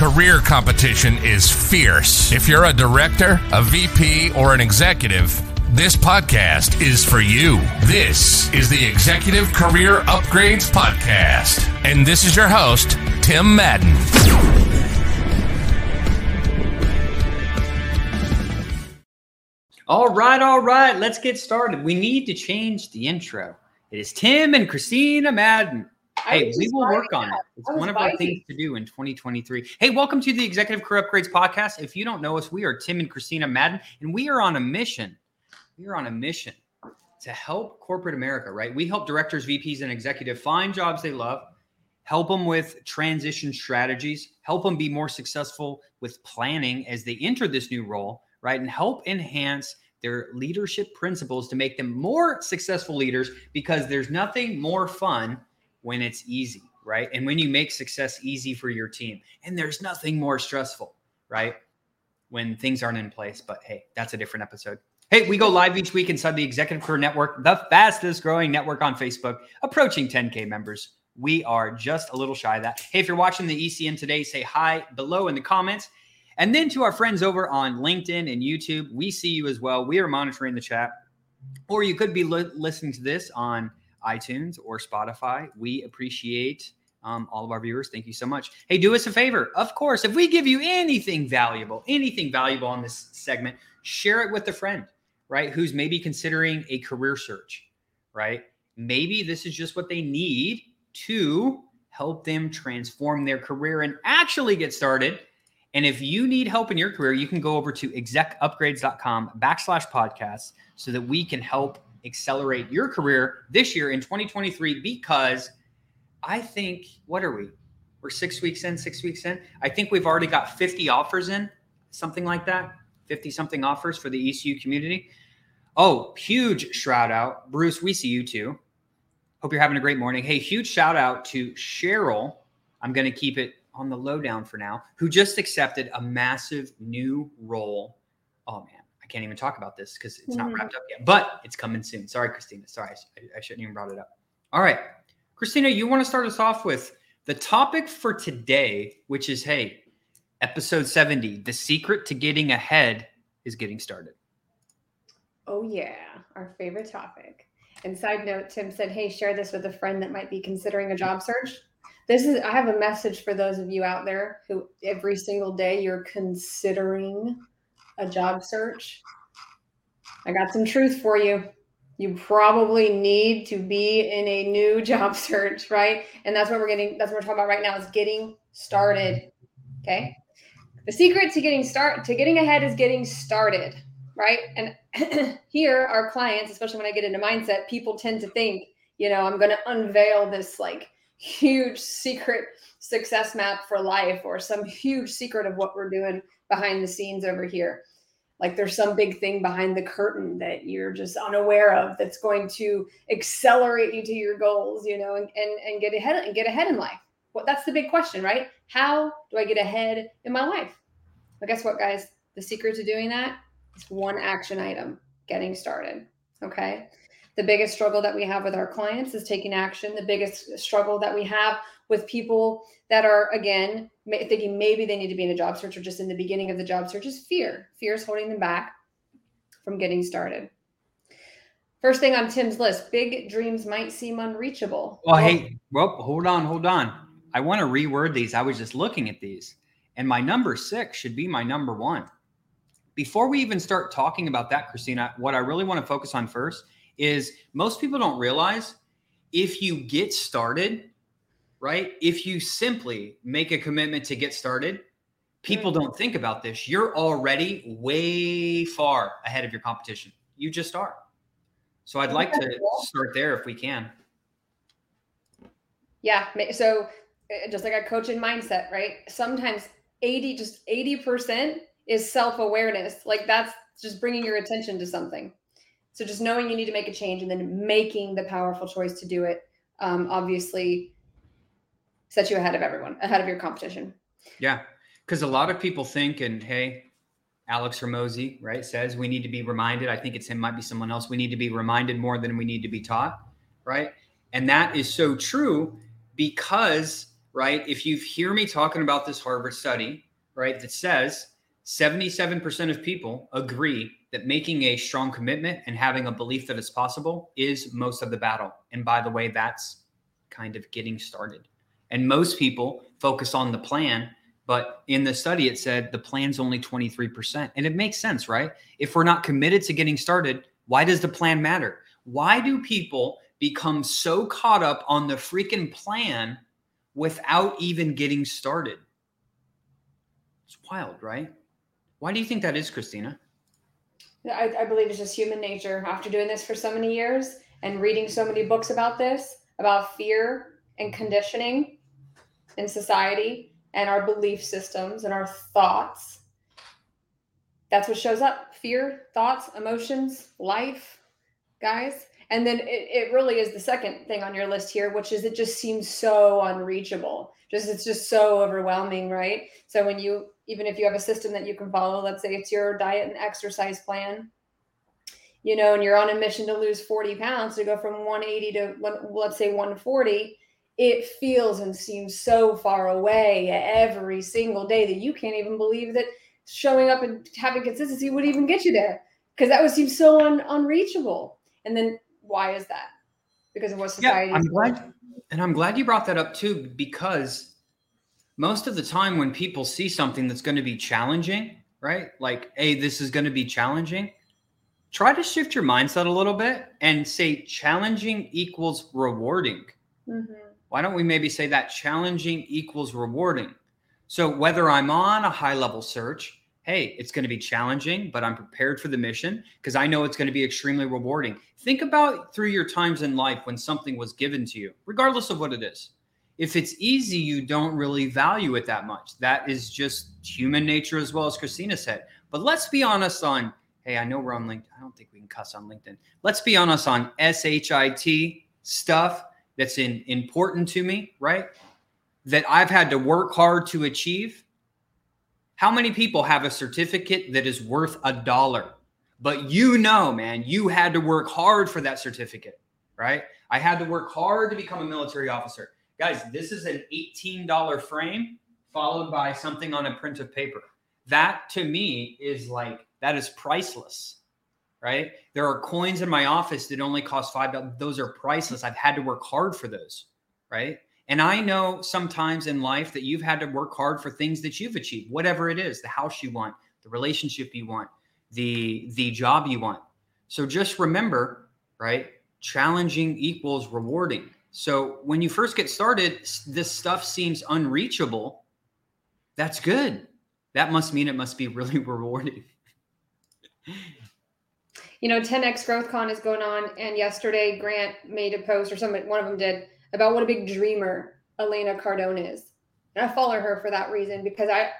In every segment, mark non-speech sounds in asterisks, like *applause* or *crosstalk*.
Career competition is fierce. If you're a director, a VP, or an executive, this podcast is for you. This is the Executive Career Upgrades Podcast. And this is your host, Tim Madden. All right, all right, let's get started. We need to change the intro. It is Tim and Christina Madden. Hey, we will work on it. It's one of our things to do in 2023. Hey, welcome to the Executive Career Upgrades podcast. If you don't know us, we are Tim and Christina Madden, and we are on a mission. We are on a mission to help corporate America, right? We help directors, VPs, and executives find jobs they love, help them with transition strategies, help them be more successful with planning as they enter this new role, right? And help enhance their leadership principles to make them more successful leaders because there's nothing more fun when it's easy, right? And when you make success easy for your team. And there's nothing more stressful, right? When things aren't in place. But hey, that's a different episode. Hey, we go live each week inside the Executive Career Network, the fastest growing network on Facebook, approaching 10K members. We are just a little shy of that. Hey, if you're watching the ECN today, say hi below in the comments. And then to our friends over on LinkedIn and YouTube, we see you as well. We are monitoring the chat. Or you could be li- listening to this on iTunes or Spotify. We appreciate um, all of our viewers. Thank you so much. Hey, do us a favor. Of course, if we give you anything valuable, anything valuable on this segment, share it with a friend, right? Who's maybe considering a career search, right? Maybe this is just what they need to help them transform their career and actually get started. And if you need help in your career, you can go over to execupgrades.com backslash podcasts so that we can help accelerate your career this year in 2023 because I think, what are we? We're six weeks in, six weeks in. I think we've already got 50 offers in, something like that, 50 something offers for the ECU community. Oh, huge shout out. Bruce, we see you too. Hope you're having a great morning. Hey, huge shout out to Cheryl. I'm going to keep it on the lowdown for now, who just accepted a massive new role. Oh, man can't even talk about this because it's mm-hmm. not wrapped up yet, but it's coming soon. Sorry, Christina. Sorry, I, I shouldn't even brought it up. All right, Christina, you want to start us off with the topic for today, which is hey, episode 70 the secret to getting ahead is getting started. Oh, yeah, our favorite topic. And side note, Tim said, hey, share this with a friend that might be considering a job search. This is, I have a message for those of you out there who every single day you're considering a job search, I got some truth for you. You probably need to be in a new *laughs* job search, right? And that's what we're getting, that's what we're talking about right now is getting started. Okay. The secret to getting start to getting ahead is getting started, right? And *clears throat* here our clients, especially when I get into mindset, people tend to think, you know, I'm going to unveil this like huge secret success map for life or some huge secret of what we're doing behind the scenes over here like there's some big thing behind the curtain that you're just unaware of that's going to accelerate you to your goals you know and and, and get ahead and get ahead in life. Well that's the big question right? How do i get ahead in my life? Well guess what guys? The secret to doing that is one action item getting started okay the biggest struggle that we have with our clients is taking action the biggest struggle that we have with people that are again thinking maybe they need to be in a job search or just in the beginning of the job search is fear. Fear is holding them back from getting started. First thing on Tim's list, big dreams might seem unreachable. Well, well hey, well, hold on, hold on. I want to reword these. I was just looking at these, and my number six should be my number one. Before we even start talking about that, Christina, what I really want to focus on first is most people don't realize if you get started, right? If you simply make a commitment to get started, people don't think about this. You're already way far ahead of your competition. You just are. So I'd like to start there if we can. Yeah. So uh, just like a coach in mindset, right? Sometimes 80 just 80% is self-awareness. Like that's just bringing your attention to something. So just knowing you need to make a change and then making the powerful choice to do it um, obviously sets you ahead of everyone, ahead of your competition. Yeah. Because a lot of people think, and hey, Alex Hormozi, right, says we need to be reminded. I think it's him, might be someone else. We need to be reminded more than we need to be taught, right? And that is so true because, right, if you hear me talking about this Harvard study, right, that says 77% of people agree that making a strong commitment and having a belief that it's possible is most of the battle. And by the way, that's kind of getting started. And most people focus on the plan, but in the study, it said the plan's only 23%. And it makes sense, right? If we're not committed to getting started, why does the plan matter? Why do people become so caught up on the freaking plan without even getting started? It's wild, right? Why do you think that is, Christina? I, I believe it's just human nature. After doing this for so many years and reading so many books about this, about fear and conditioning in society and our belief systems and our thoughts, that's what shows up fear, thoughts, emotions, life, guys. And then it, it really is the second thing on your list here, which is it just seems so unreachable. Just it's just so overwhelming, right? So when you even if you have a system that you can follow, let's say it's your diet and exercise plan, you know, and you're on a mission to lose 40 pounds to go from 180 to let's say 140, it feels and seems so far away every single day that you can't even believe that showing up and having consistency would even get you there because that would seem so un- unreachable. And then why is that? Because of what society. Yeah, I'm glad, and I'm glad you brought that up too, because most of the time when people see something that's going to be challenging, right? Like, hey, this is going to be challenging. Try to shift your mindset a little bit and say challenging equals rewarding. Mm-hmm. Why don't we maybe say that challenging equals rewarding? So whether I'm on a high level search, hey, it's going to be challenging, but I'm prepared for the mission because I know it's going to be extremely rewarding. Think about through your times in life when something was given to you, regardless of what it is if it's easy, you don't really value it that much. That is just human nature, as well as Christina said. But let's be honest on, hey, I know we're on LinkedIn. I don't think we can cuss on LinkedIn. Let's be honest on SHIT stuff that's in, important to me, right? That I've had to work hard to achieve. How many people have a certificate that is worth a dollar? But you know, man, you had to work hard for that certificate, right? I had to work hard to become a military officer. Guys, this is an $18 frame followed by something on a print of paper. That to me is like, that is priceless, right? There are coins in my office that only cost $5. Those are priceless. I've had to work hard for those, right? And I know sometimes in life that you've had to work hard for things that you've achieved, whatever it is, the house you want, the relationship you want, the the job you want. So just remember, right? Challenging equals rewarding. So when you first get started, this stuff seems unreachable. That's good. That must mean it must be *laughs* really rewarding. You know, 10x Growth Con is going on, and yesterday Grant made a post, or somebody, one of them did, about what a big dreamer Elena Cardone is. And I follow her for that reason because I,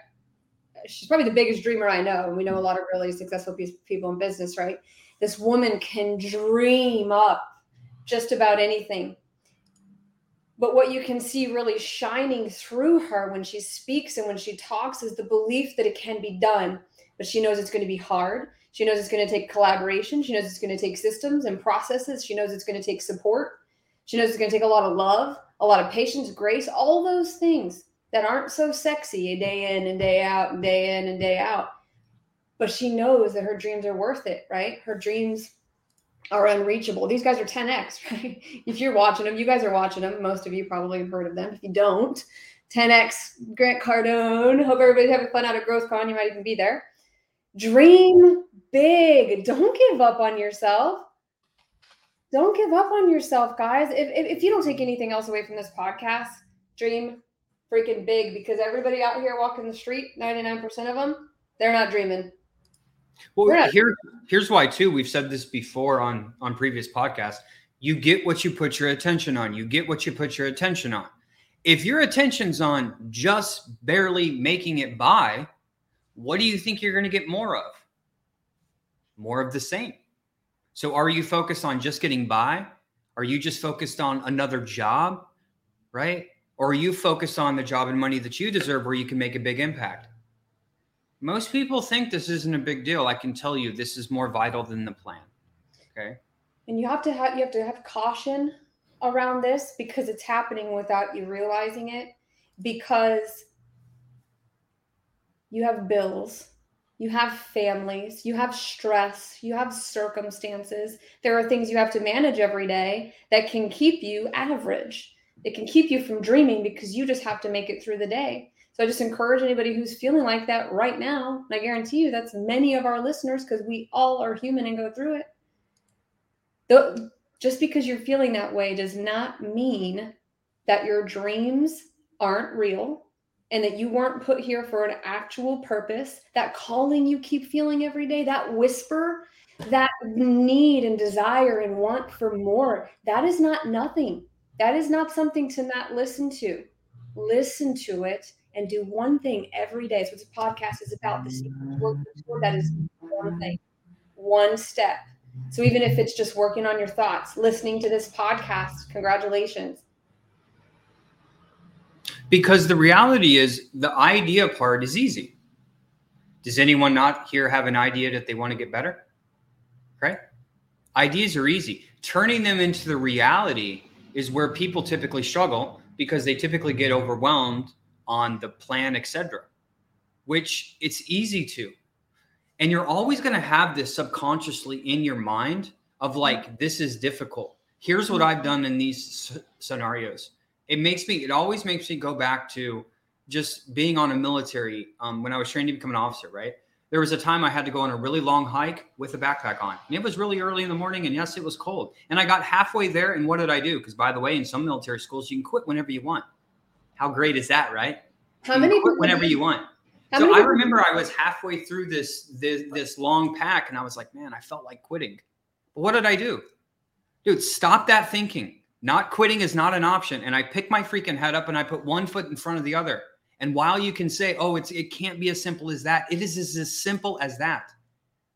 she's probably the biggest dreamer I know. And we know a lot of really successful people in business, right? This woman can dream up just about anything but what you can see really shining through her when she speaks and when she talks is the belief that it can be done. But she knows it's going to be hard. She knows it's going to take collaboration. She knows it's going to take systems and processes. She knows it's going to take support. She knows it's going to take a lot of love, a lot of patience, grace, all those things that aren't so sexy day in and day out and day in and day out. But she knows that her dreams are worth it, right? Her dreams are unreachable. These guys are 10x, *laughs* right? If you're watching them, you guys are watching them. Most of you probably have heard of them. If you don't, 10x Grant Cardone. Hope everybody's having fun out at GrowthCon. You might even be there. Dream big. Don't give up on yourself. Don't give up on yourself, guys. If, if, if you don't take anything else away from this podcast, dream freaking big because everybody out here walking the street, 99% of them, they're not dreaming. Well, yeah. here, here's why too. We've said this before on on previous podcasts. You get what you put your attention on. You get what you put your attention on. If your attention's on just barely making it by, what do you think you're going to get more of? More of the same. So are you focused on just getting by? Are you just focused on another job? Right? Or are you focused on the job and money that you deserve where you can make a big impact? Most people think this isn't a big deal. I can tell you this is more vital than the plan. Okay. And you have to have you have to have caution around this because it's happening without you realizing it because you have bills, you have families, you have stress, you have circumstances. There are things you have to manage every day that can keep you average. It can keep you from dreaming because you just have to make it through the day. So I just encourage anybody who's feeling like that right now, and I guarantee you that's many of our listeners because we all are human and go through it. The, just because you're feeling that way does not mean that your dreams aren't real and that you weren't put here for an actual purpose. That calling you keep feeling every day, that whisper, that need and desire and want for more, that is not nothing. That is not something to not listen to. Listen to it and do one thing every day. So, this podcast is about. This that is one thing, one step. So, even if it's just working on your thoughts, listening to this podcast, congratulations. Because the reality is, the idea part is easy. Does anyone not here have an idea that they want to get better? Right? Ideas are easy. Turning them into the reality is where people typically struggle because they typically get overwhelmed on the plan, etc. Which it's easy to. And you're always going to have this subconsciously in your mind of like, this is difficult. Here's what I've done in these scenarios. It makes me, it always makes me go back to just being on a military um, when I was trained to become an officer, right? There was a time I had to go on a really long hike with a backpack on. And it was really early in the morning. And yes, it was cold. And I got halfway there. And what did I do? Because by the way, in some military schools, you can quit whenever you want. How great is that, right? How you many whenever you want. So I remember I was halfway through this, this this long pack and I was like, man, I felt like quitting. But what did I do? Dude, stop that thinking. Not quitting is not an option. And I picked my freaking head up and I put one foot in front of the other. And while you can say, oh, it's it can't be as simple as that, it is as simple as that.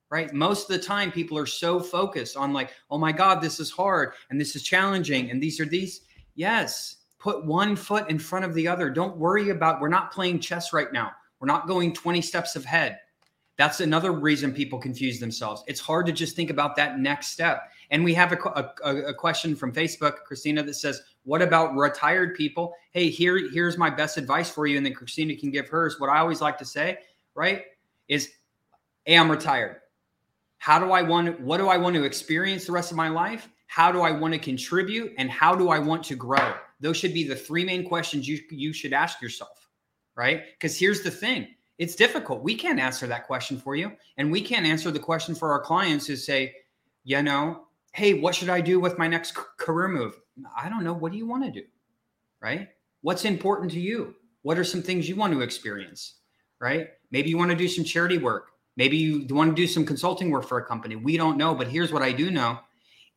Right. Most of the time, people are so focused on like, oh my God, this is hard and this is challenging. And these are these. Yes, put one foot in front of the other. Don't worry about, we're not playing chess right now. We're not going 20 steps ahead. That's another reason people confuse themselves. It's hard to just think about that next step. And we have a, a, a, question from Facebook, Christina, that says, "What about retired people? Hey, here here's my best advice for you." And then Christina can give hers. What I always like to say, right, is, "Hey, I'm retired. How do I want? What do I want to experience the rest of my life? How do I want to contribute? And how do I want to grow?" Those should be the three main questions you you should ask yourself, right? Because here's the thing. It's difficult. We can't answer that question for you. And we can't answer the question for our clients is say, you know, hey, what should I do with my next career move? I don't know. What do you want to do? Right? What's important to you? What are some things you want to experience? Right? Maybe you want to do some charity work. Maybe you want to do some consulting work for a company. We don't know. But here's what I do know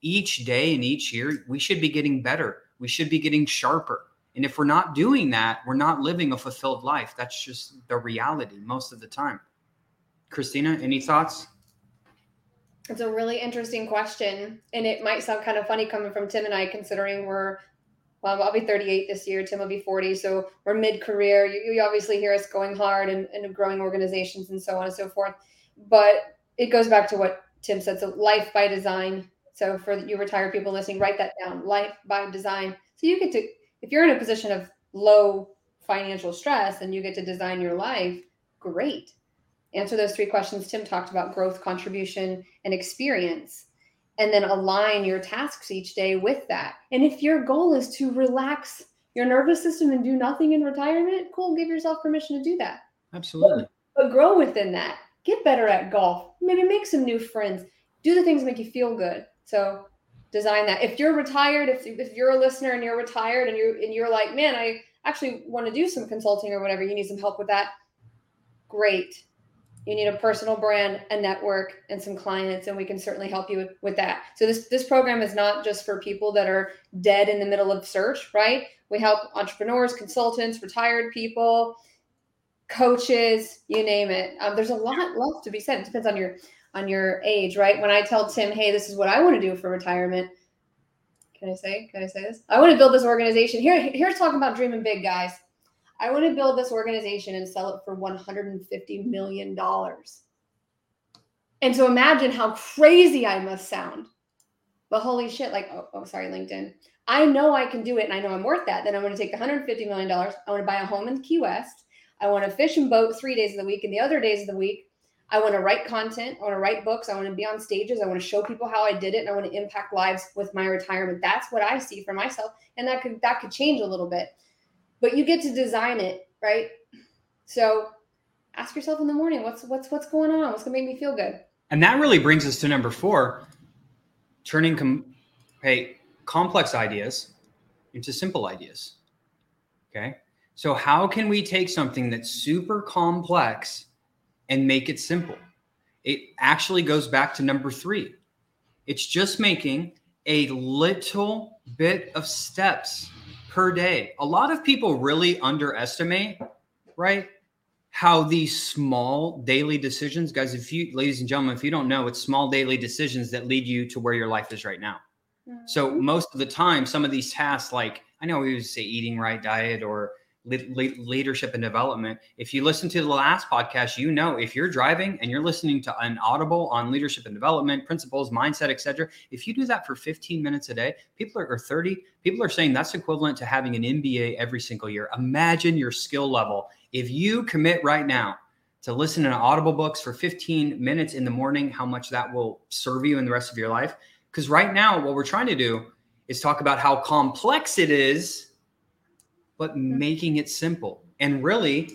each day and each year, we should be getting better we should be getting sharper. And if we're not doing that, we're not living a fulfilled life. That's just the reality most of the time. Christina, any thoughts? It's a really interesting question. And it might sound kind of funny coming from Tim and I, considering we're, well, I'll be 38 this year. Tim will be 40. So we're mid career. You, you, obviously hear us going hard and, and growing organizations and so on and so forth. But it goes back to what Tim said. So life by design so for you retired people listening, write that down. Life by design. So you get to, if you're in a position of low financial stress and you get to design your life, great. Answer those three questions Tim talked about growth, contribution, and experience. And then align your tasks each day with that. And if your goal is to relax your nervous system and do nothing in retirement, cool, give yourself permission to do that. Absolutely. But, but grow within that. Get better at golf. Maybe make some new friends. Do the things that make you feel good so design that. If you're retired, if, if you're a listener and you're retired and you're and you're like, man, I actually want to do some consulting or whatever, you need some help with that. Great. you need a personal brand, a network, and some clients, and we can certainly help you with, with that. So this this program is not just for people that are dead in the middle of search, right? We help entrepreneurs, consultants, retired people, coaches, you name it. Um, there's a lot left to be said. It depends on your on your age, right? When I tell Tim, hey, this is what I want to do for retirement. Can I say? Can I say this? I want to build this organization. Here, here's talking about dreaming big, guys. I want to build this organization and sell it for $150 million. And so imagine how crazy I must sound. But holy shit, like, oh, oh, sorry, LinkedIn. I know I can do it and I know I'm worth that. Then I'm going to take the $150 million. I want to buy a home in Key West. I want to fish and boat three days of the week. And the other days of the week, I want to write content. I want to write books. I want to be on stages. I want to show people how I did it. And I want to impact lives with my retirement. That's what I see for myself. And that could that could change a little bit but you get to design it, right? So ask yourself in the morning, what's what's what's going on? What's gonna make me feel good? And that really brings us to number four, turning com- hey, complex ideas into simple ideas. Okay. So how can we take something that's super complex and make it simple? It actually goes back to number three. It's just making a little bit of steps per day. A lot of people really underestimate, right? How these small daily decisions, guys, if you, ladies and gentlemen, if you don't know, it's small daily decisions that lead you to where your life is right now. Mm-hmm. So most of the time, some of these tasks, like I know we would say eating right diet or leadership and development. If you listen to the last podcast, you know if you're driving and you're listening to an audible on leadership and development principles, mindset, etc. If you do that for 15 minutes a day, people are or 30, people are saying that's equivalent to having an MBA every single year. Imagine your skill level. If you commit right now to listen to audible books for 15 minutes in the morning, how much that will serve you in the rest of your life. Because right now, what we're trying to do is talk about how complex it is but hmm. making it simple. And really,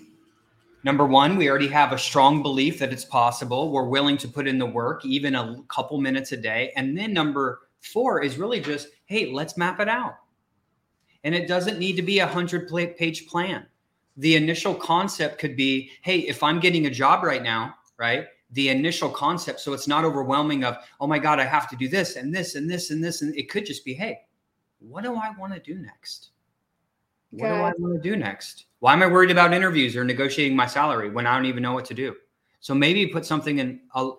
number one, we already have a strong belief that it's possible. We're willing to put in the work, even a couple minutes a day. And then number four is really just, hey, let's map it out. And it doesn't need to be a hundred page plan. The initial concept could be, hey, if I'm getting a job right now, right? The initial concept, so it's not overwhelming of, oh my God, I have to do this and this and this and this. And it could just be, hey, what do I want to do next? What do I want to do next? Why am I worried about interviews or negotiating my salary when I don't even know what to do? So maybe put something in a,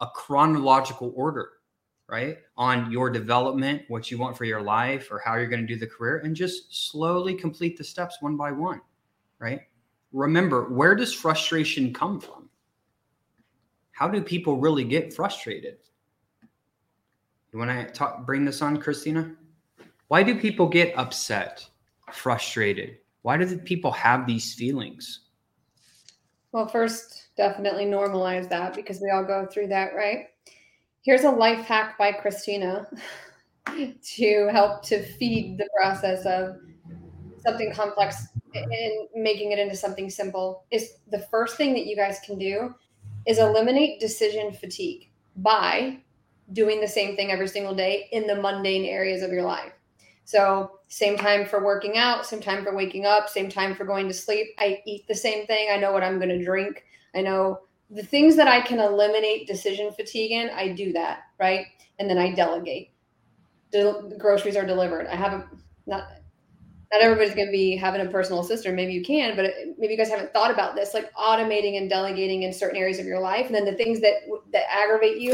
a chronological order, right? On your development, what you want for your life, or how you're going to do the career, and just slowly complete the steps one by one, right? Remember, where does frustration come from? How do people really get frustrated? You want to talk, bring this on, Christina? Why do people get upset? Frustrated? Why do people have these feelings? Well, first, definitely normalize that because we all go through that, right? Here's a life hack by Christina *laughs* to help to feed the process of something complex and making it into something simple is the first thing that you guys can do is eliminate decision fatigue by doing the same thing every single day in the mundane areas of your life. So, same time for working out, same time for waking up, same time for going to sleep. I eat the same thing. I know what I'm going to drink. I know the things that I can eliminate decision fatigue in, I do that, right? And then I delegate. The groceries are delivered. I haven't not not everybody's going to be having a personal assistant. Maybe you can, but maybe you guys haven't thought about this, like automating and delegating in certain areas of your life. And then the things that that aggravate you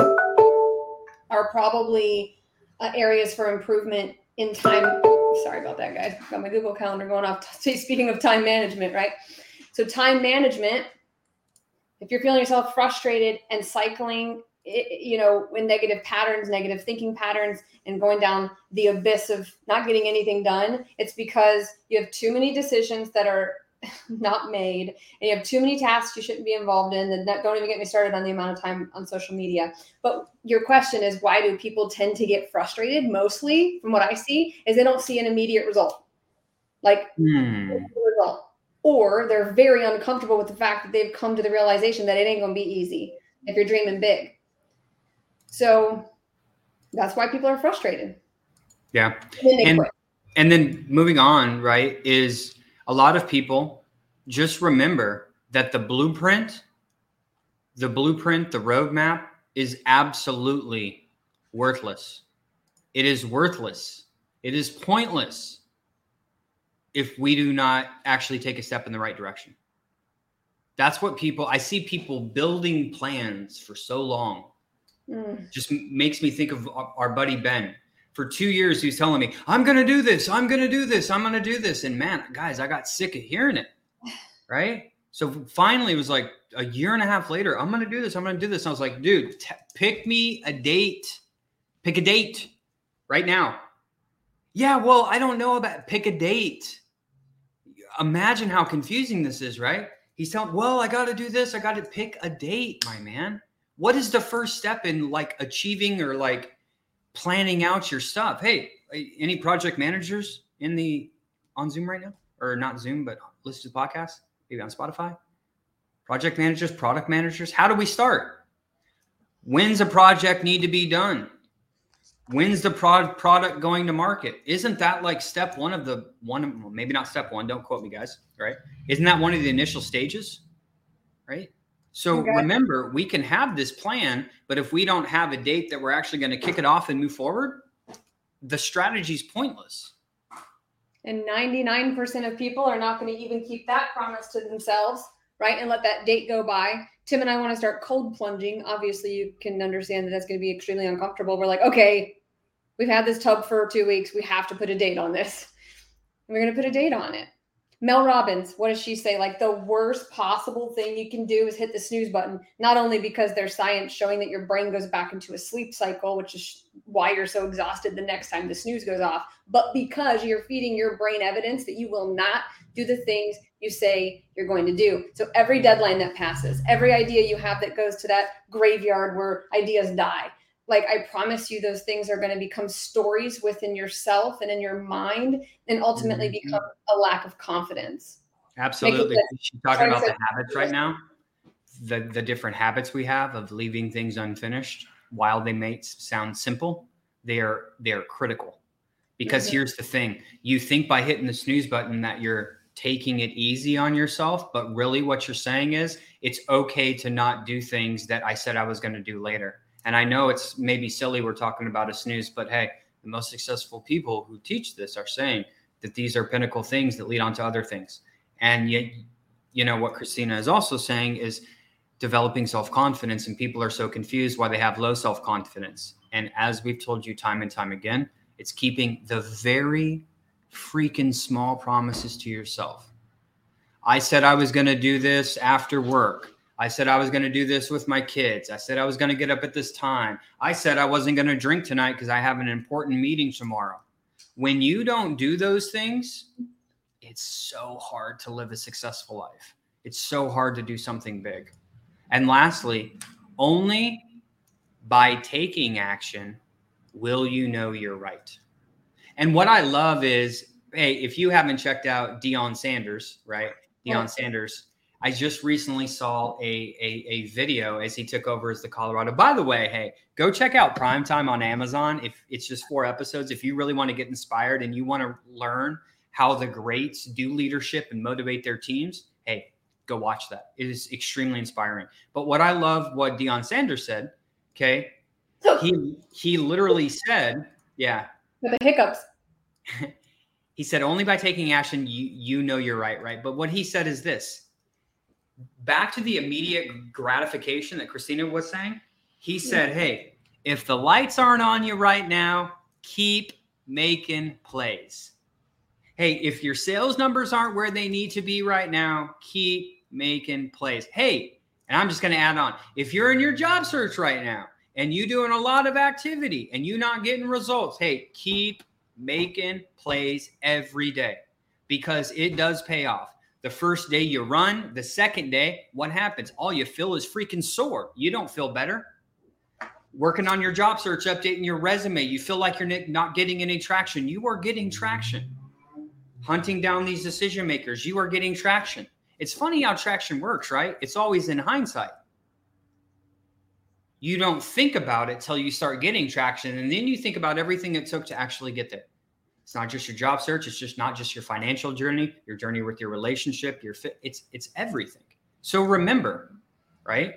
are probably uh, areas for improvement in time. Sorry about that, guys. Got my Google Calendar going off. *laughs* Speaking of time management, right? So, time management, if you're feeling yourself frustrated and cycling, you know, in negative patterns, negative thinking patterns, and going down the abyss of not getting anything done, it's because you have too many decisions that are *laughs* not made. And you have too many tasks you shouldn't be involved in and don't even get me started on the amount of time on social media. But your question is why do people tend to get frustrated mostly from what i see is they don't see an immediate result. Like hmm. result. Or they're very uncomfortable with the fact that they've come to the realization that it ain't going to be easy if you're dreaming big. So that's why people are frustrated. Yeah. And, and then moving on right is a lot of people just remember that the blueprint the blueprint, the roadmap is absolutely worthless. It is worthless. It is pointless if we do not actually take a step in the right direction. That's what people, I see people building plans for so long. Mm. Just makes me think of our buddy Ben. For two years, he's telling me, I'm going to do this. I'm going to do this. I'm going to do this. And man, guys, I got sick of hearing it. *sighs* Right. So finally, it was like a year and a half later, I'm going to do this. I'm going to do this. And I was like, dude, t- pick me a date. Pick a date right now. Yeah, well, I don't know about pick a date. Imagine how confusing this is, right? He's telling, well, I got to do this. I got to pick a date, my man. What is the first step in like achieving or like planning out your stuff? Hey, any project managers in the on Zoom right now, or not Zoom, but listen to the podcast, maybe on Spotify? Project managers, product managers. How do we start? When's a project need to be done? when's the prod product going to market isn't that like step one of the one well, maybe not step one don't quote me guys right isn't that one of the initial stages right so okay. remember we can have this plan but if we don't have a date that we're actually going to kick it off and move forward the strategy is pointless and 99% of people are not going to even keep that promise to themselves right and let that date go by tim and i want to start cold plunging obviously you can understand that that's going to be extremely uncomfortable we're like okay We've had this tub for two weeks. We have to put a date on this. And we're going to put a date on it. Mel Robbins, what does she say? Like the worst possible thing you can do is hit the snooze button, not only because there's science showing that your brain goes back into a sleep cycle, which is why you're so exhausted the next time the snooze goes off, but because you're feeding your brain evidence that you will not do the things you say you're going to do. So every deadline that passes, every idea you have that goes to that graveyard where ideas die, like i promise you those things are going to become stories within yourself and in your mind and ultimately mm-hmm. become a lack of confidence. Absolutely. She's talking about the habits right now? The the different habits we have of leaving things unfinished while they may sound simple they are they are critical. Because mm-hmm. here's the thing. You think by hitting the snooze button that you're taking it easy on yourself but really what you're saying is it's okay to not do things that i said i was going to do later and I know it's maybe silly we're talking about a snooze, but hey, the most successful people who teach this are saying that these are pinnacle things that lead on to other things. And yet, you know, what Christina is also saying is developing self confidence, and people are so confused why they have low self confidence. And as we've told you time and time again, it's keeping the very freaking small promises to yourself. I said I was going to do this after work. I said I was going to do this with my kids. I said I was going to get up at this time. I said I wasn't going to drink tonight because I have an important meeting tomorrow. When you don't do those things, it's so hard to live a successful life. It's so hard to do something big. And lastly, only by taking action will you know you're right. And what I love is hey, if you haven't checked out Deion Sanders, right? Deion Sanders I just recently saw a, a, a video as he took over as the Colorado. By the way, hey, go check out Primetime on Amazon. If it's just four episodes, if you really want to get inspired and you want to learn how the greats do leadership and motivate their teams, hey, go watch that. It is extremely inspiring. But what I love, what Deion Sanders said, okay, he he literally said, yeah, the hiccups. *laughs* he said only by taking action you you know you're right, right? But what he said is this back to the immediate gratification that Christina was saying, he said, Hey, if the lights aren't on you right now, keep making plays. Hey, if your sales numbers aren't where they need to be right now, keep making plays. Hey, and I'm just going to add on if you're in your job search right now and you doing a lot of activity and you not getting results, hey, keep making plays every day because it does pay off. The first day you run, the second day, what happens? All you feel is freaking sore. You don't feel better. Working on your job search, updating your resume, you feel like you're not getting any traction. You are getting traction. Hunting down these decision makers, you are getting traction. It's funny how traction works, right? It's always in hindsight. You don't think about it till you start getting traction, and then you think about everything it took to actually get there. It's not just your job search. It's just not just your financial journey, your journey with your relationship, your fit. It's it's everything. So remember, right?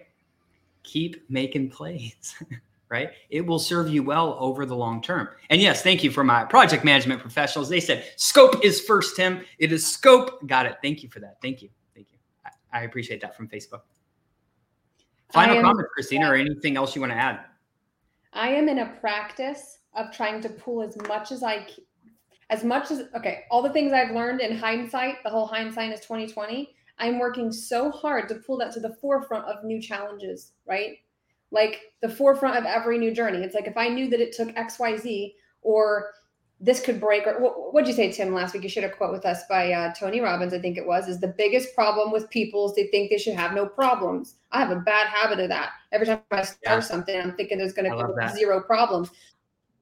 keep making plays. *laughs* right? It will serve you well over the long term. And yes, thank you for my project management professionals. They said scope is first, Tim. It is scope. Got it. Thank you for that. Thank you. Thank you. I, I appreciate that from Facebook. Final am, comment, Christina, or anything else you want to add? I am in a practice of trying to pull as much as I as much as okay, all the things I've learned in hindsight, the whole hindsight is 2020. I'm working so hard to pull that to the forefront of new challenges, right? like the forefront of every new journey. It's like if I knew that it took XYZ or this could break or what would you say tim last week you should have quote with us by uh, tony robbins i think it was is the biggest problem with people is they think they should have no problems i have a bad habit of that every time i start yeah. something i'm thinking there's going to be zero problems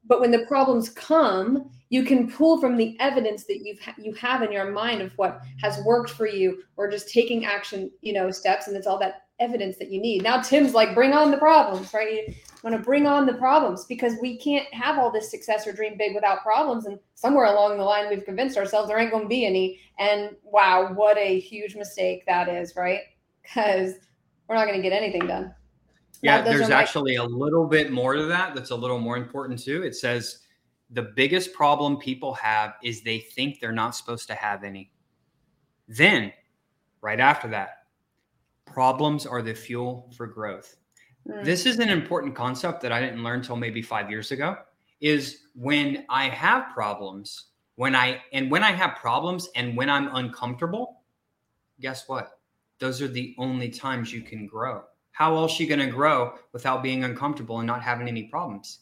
but when the problems come you can pull from the evidence that you've you have in your mind of what has worked for you or just taking action you know steps and it's all that evidence that you need. Now Tim's like, bring on the problems, right? You want to bring on the problems because we can't have all this success or dream big without problems. And somewhere along the line, we've convinced ourselves there ain't going to be any. And wow, what a huge mistake that is, right? Because we're not going to get anything done. Yeah, there's my- actually a little bit more to that. That's a little more important too. It says the biggest problem people have is they think they're not supposed to have any. Then, right after that, problems are the fuel for growth. Mm. This is an important concept that I didn't learn until maybe five years ago. Is when I have problems, when I and when I have problems and when I'm uncomfortable, guess what? Those are the only times you can grow. How else you going to grow without being uncomfortable and not having any problems?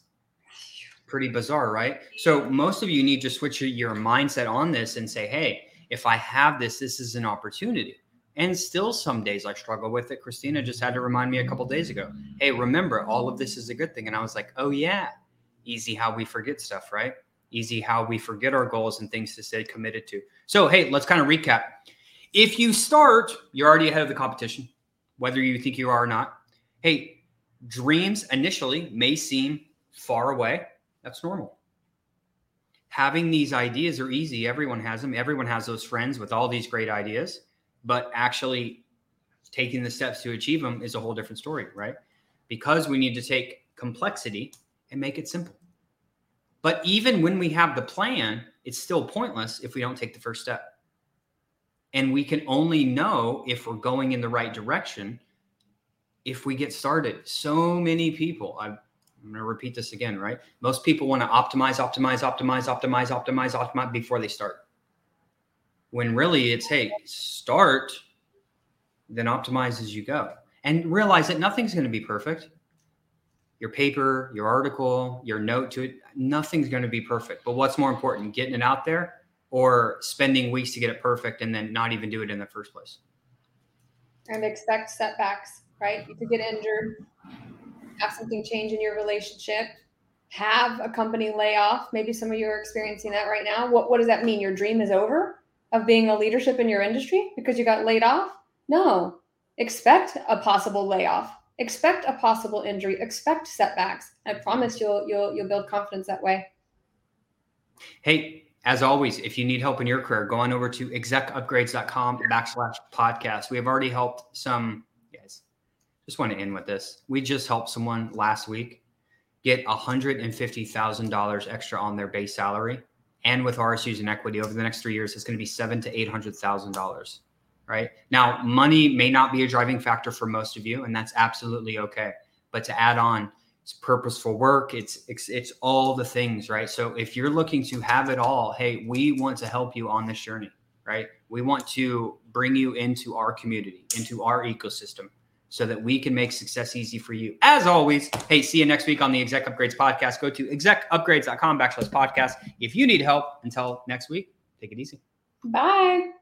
Pretty bizarre, right? So most of you need to switch your mindset on this and say, hey, if I have this, this is an opportunity and still some days I struggle with it. Christina just had to remind me a couple days ago, hey, remember, all of this is a good thing. And I was like, oh, yeah, easy how we forget stuff, right? Easy how we forget our goals and things to stay committed to. So, hey, let's kind of recap. If you start, you're already ahead of the competition, whether you think you are or not. Hey, dreams initially may seem far away. That's normal. Having these ideas are easy. Everyone has them. Everyone has those friends with all these great ideas but actually taking the steps to achieve them is a whole different story, right? Because we need to take complexity and make it simple. But even when we have the plan, it's still pointless if we don't take the first step. And we can only know if we're going in the right direction if we get started. So many people, I'm, I'm going to repeat this again, right? Most people want to optimize, optimize, optimize, optimize, optimize, optimize before they start when really it's hey start then optimize as you go and realize that nothing's going to be perfect your paper your article your note to it nothing's going to be perfect but what's more important getting it out there or spending weeks to get it perfect and then not even do it in the first place and expect setbacks right you could get injured have something change in your relationship have a company layoff maybe some of you are experiencing that right now what, what does that mean your dream is over of being a leadership in your industry because you got laid off? No. Expect a possible layoff. Expect a possible injury. Expect setbacks. I promise you'll you'll you'll build confidence that way. Hey, as always, if you need help in your career, go on over to execupgrades.com backslash podcast. We have already helped some guys. Just want to end with this. We just helped someone last week get $150,000 extra on their base salary and with RSUs and equity over the next three years, it's going to be seven to eight hundred thousand dollars. Right now, money may not be a driving factor for most of you, and that's absolutely okay. But to add on, it's purposeful work. It's, it's it's all the things, right? So if you're looking to have it all, hey, we want to help you on this journey, right? We want to bring you into our community, into our ecosystem so that we can make success easy for you. As always, hey, see you next week on the Exec Upgrades podcast. Go to execupgrades.com backslash podcast. If you need help until next week, take it easy. Bye.